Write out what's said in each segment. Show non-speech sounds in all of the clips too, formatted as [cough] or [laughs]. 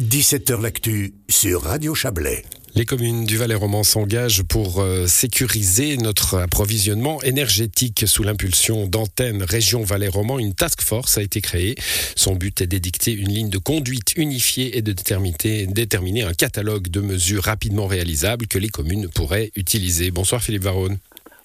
17h L'actu sur Radio Chablais. Les communes du Valais roman s'engagent pour euh, sécuriser notre approvisionnement énergétique sous l'impulsion d'Antenne Région Valais roman Une task force a été créée. Son but est d'édicter une ligne de conduite unifiée et de déterminer, déterminer un catalogue de mesures rapidement réalisables que les communes pourraient utiliser. Bonsoir Philippe Varone.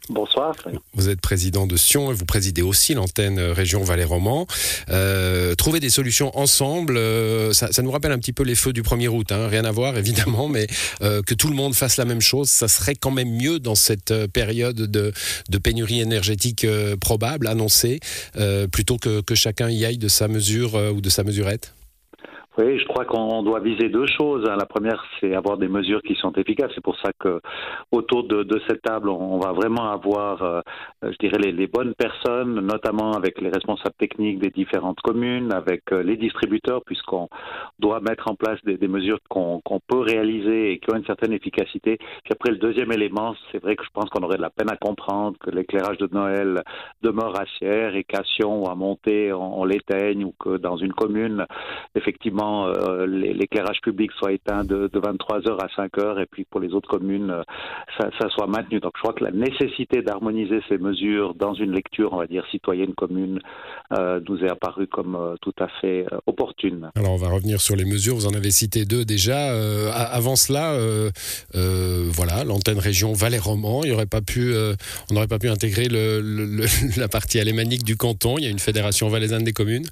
Bonsoir. Vous êtes président de Sion et vous présidez aussi l'antenne région Valais-Roman. Euh, trouver des solutions ensemble, euh, ça, nous rappelle un petit peu les feux du 1er août. Hein. Rien à voir [laughs] évidemment, mais euh, que tout le monde fasse la même chose, ça serait quand même mieux dans cette période de, pénurie énergétique probable, annoncée, plutôt que, que chacun y aille de sa mesure ou de sa mesurette oui, je crois qu'on doit viser deux choses. Hein. La première, c'est avoir des mesures qui sont efficaces. C'est pour ça que autour de, cette table, on va vraiment avoir, euh, je dirais, les, bonnes personnes, notamment avec les responsables techniques des différentes communes, avec euh, les distributeurs, puisqu'on doit mettre en place des, mesures qu'on peut réaliser et qui ont une certaine efficacité. Puis après, le deuxième élément, c'est vrai que je pense qu'on aurait de la peine à comprendre que l'éclairage de Noël demeure à Sierre et qu'à Sion ou à Monter, on, on l'éteigne ou que dans une commune, effectivement, euh, l'éclairage public soit éteint de, 23h à 5h et puis pour les autres communes, euh, ça, soit maintenu. Donc je crois que la nécessité d'harmoniser ces mesures dans une lecture, on va dire, citoyenne commune, euh, nous est apparue comme tout à fait opportune. Alors on va revenir sur les mesures, vous en avez cité deux déjà. avant cela, voilà, l'antenne région Valais-Roman, il on n'aurait pas pu intégrer [laughs] la partie alémanique du canton, il y a une fédération valaisanne des communes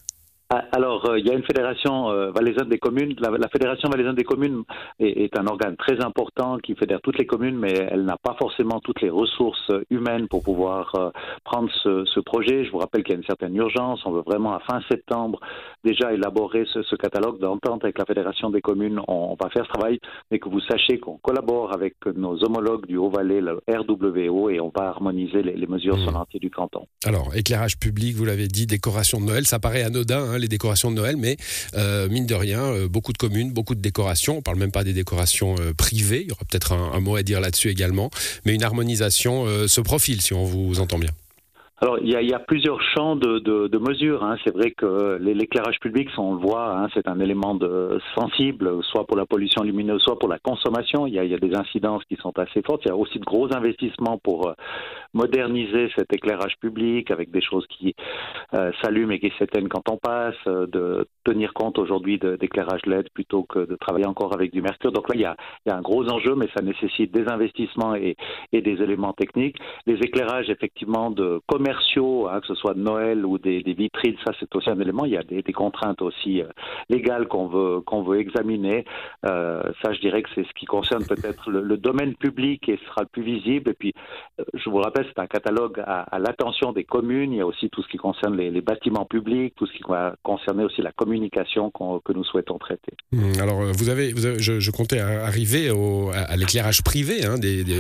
alors, euh, il y a une fédération euh, valaisanne des communes. La, fédération valaisanne des communes est, un organe très important qui fédère toutes les communes, mais elle n'a pas forcément toutes les ressources humaines pour pouvoir euh, prendre ce, projet. Je vous rappelle qu'il y a une certaine urgence. On veut vraiment, à fin septembre, déjà élaborer ce, catalogue d'entente avec la fédération des communes. On, va faire ce travail, mais que vous sachiez qu'on collabore avec nos homologues du Haut-Valais, le RWO, et on va harmoniser les, mesures sur mmh. l'entier du canton. Alors, éclairage public, vous l'avez dit, décoration de Noël, ça paraît anodin. Hein, les décorations de Noël, mais euh, mine de rien, euh, beaucoup de communes, beaucoup de décorations. On parle même pas des décorations euh, privées. Il y aura peut-être un, mot à dire là-dessus également, mais une harmonisation se profile, si on vous entend bien. Alors, il y, a, plusieurs champs de, mesures. Hein. C'est vrai que l'éclairage public, on le voit, hein, c'est un élément de, sensible, soit pour la pollution lumineuse, soit pour la consommation. Il y, a, des incidences qui sont assez fortes. Il y a aussi de gros investissements pour euh, moderniser cet éclairage public avec des choses qui euh, s'allument et qui s'éteignent quand on passe, euh, de tenir compte aujourd'hui d'éclairage LED plutôt que de travailler encore avec du mercure. Donc là, il y a, un gros enjeu, mais ça nécessite des investissements et, et des éléments techniques. Les éclairages, effectivement, de commerce Hein, que ce soit de Noël ou des, vitrines, ça c'est aussi un élément. Il y a des, contraintes aussi euh, légales qu'on veut qu'on veut examiner. Euh, ça, je dirais que c'est ce qui concerne peut-être le, domaine public et sera le plus visible. Et puis, euh, je vous rappelle, c'est un catalogue à, l'attention des communes. Il y a aussi tout ce qui concerne les, bâtiments publics, tout ce qui va concerner aussi la communication que nous souhaitons traiter. Mmh, alors, vous avez, je, comptais arriver à, l'éclairage privé. Hein,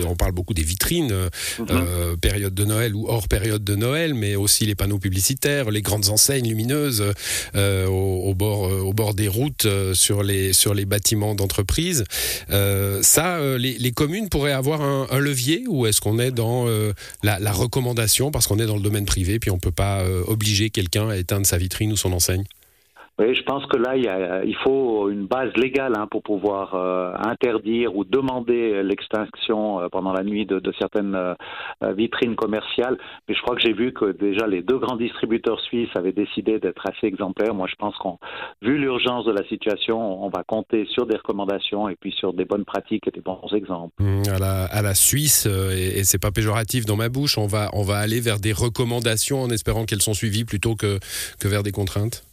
on parle beaucoup des vitrines, mmh. période de Noël ou hors période de Noël. Mais aussi les panneaux publicitaires, les grandes enseignes lumineuses euh, au, bord, euh, au bord des routes, euh, sur, les, sur les bâtiments d'entreprise. ça, les, communes pourraient avoir un, levier ou est-ce qu'on est dans la, la, recommandation parce qu'on est dans le domaine privé puis on ne peut pas obliger quelqu'un à éteindre sa vitrine ou son enseigne? Oui, je pense que là, il, faut une base légale hein, pour pouvoir euh, interdire ou demander l'extinction euh, pendant la nuit de, certaines euh, vitrines commerciales. Mais je crois que j'ai vu que déjà les deux grands distributeurs suisses avaient décidé d'être assez exemplaires. Moi, je pense qu'on, vu l'urgence de la situation, on va compter sur des recommandations et puis sur des bonnes pratiques et des bons exemples. Mmh, à, la, Suisse, et, et c'est pas péjoratif dans ma bouche, on va, aller vers des recommandations en espérant qu'elles sont suivies plutôt que vers des contraintes.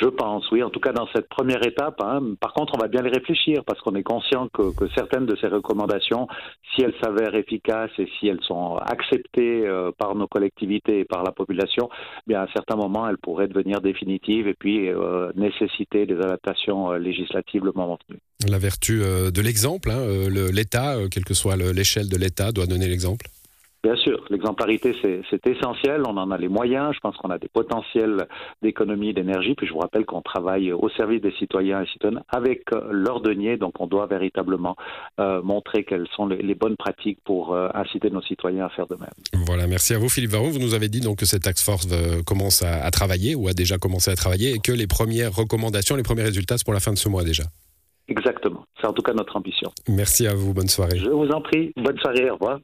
Je pense, oui, en tout cas dans cette première étape. Hein. Par contre, on va bien les réfléchir parce qu'on est conscient que, certaines de ces recommandations, si elles s'avèrent efficaces et si elles sont acceptées euh, par nos collectivités et par la population, eh bien à un certain moment, elles pourraient devenir définitives et puis euh, nécessiter des adaptations euh, législatives le moment venu. La vertu de l'exemple, hein, l'État, quelle que soit l'échelle de l'État, doit donner l'exemple? Bien sûr, l'exemplarité, c'est essentiel. On en a les moyens. Je pense qu'on a des potentiels d'économie d'énergie. Puis je vous rappelle qu'on travaille au service des citoyens et citoyennes avec euh, leurs deniers. Donc on doit véritablement euh, montrer quelles sont les, bonnes pratiques pour euh, inciter nos citoyens à faire de même. Voilà, merci à vous Philippe Varon. Vous nous avez dit donc que cette tax force commence à, à travailler ou a déjà commencé à travailler et que les premières recommandations, les premiers résultats, c'est pour la fin de ce mois déjà. Exactement. C'est en tout cas notre ambition. Merci à vous. Bonne soirée. Je vous en prie. Bonne soirée. Au revoir.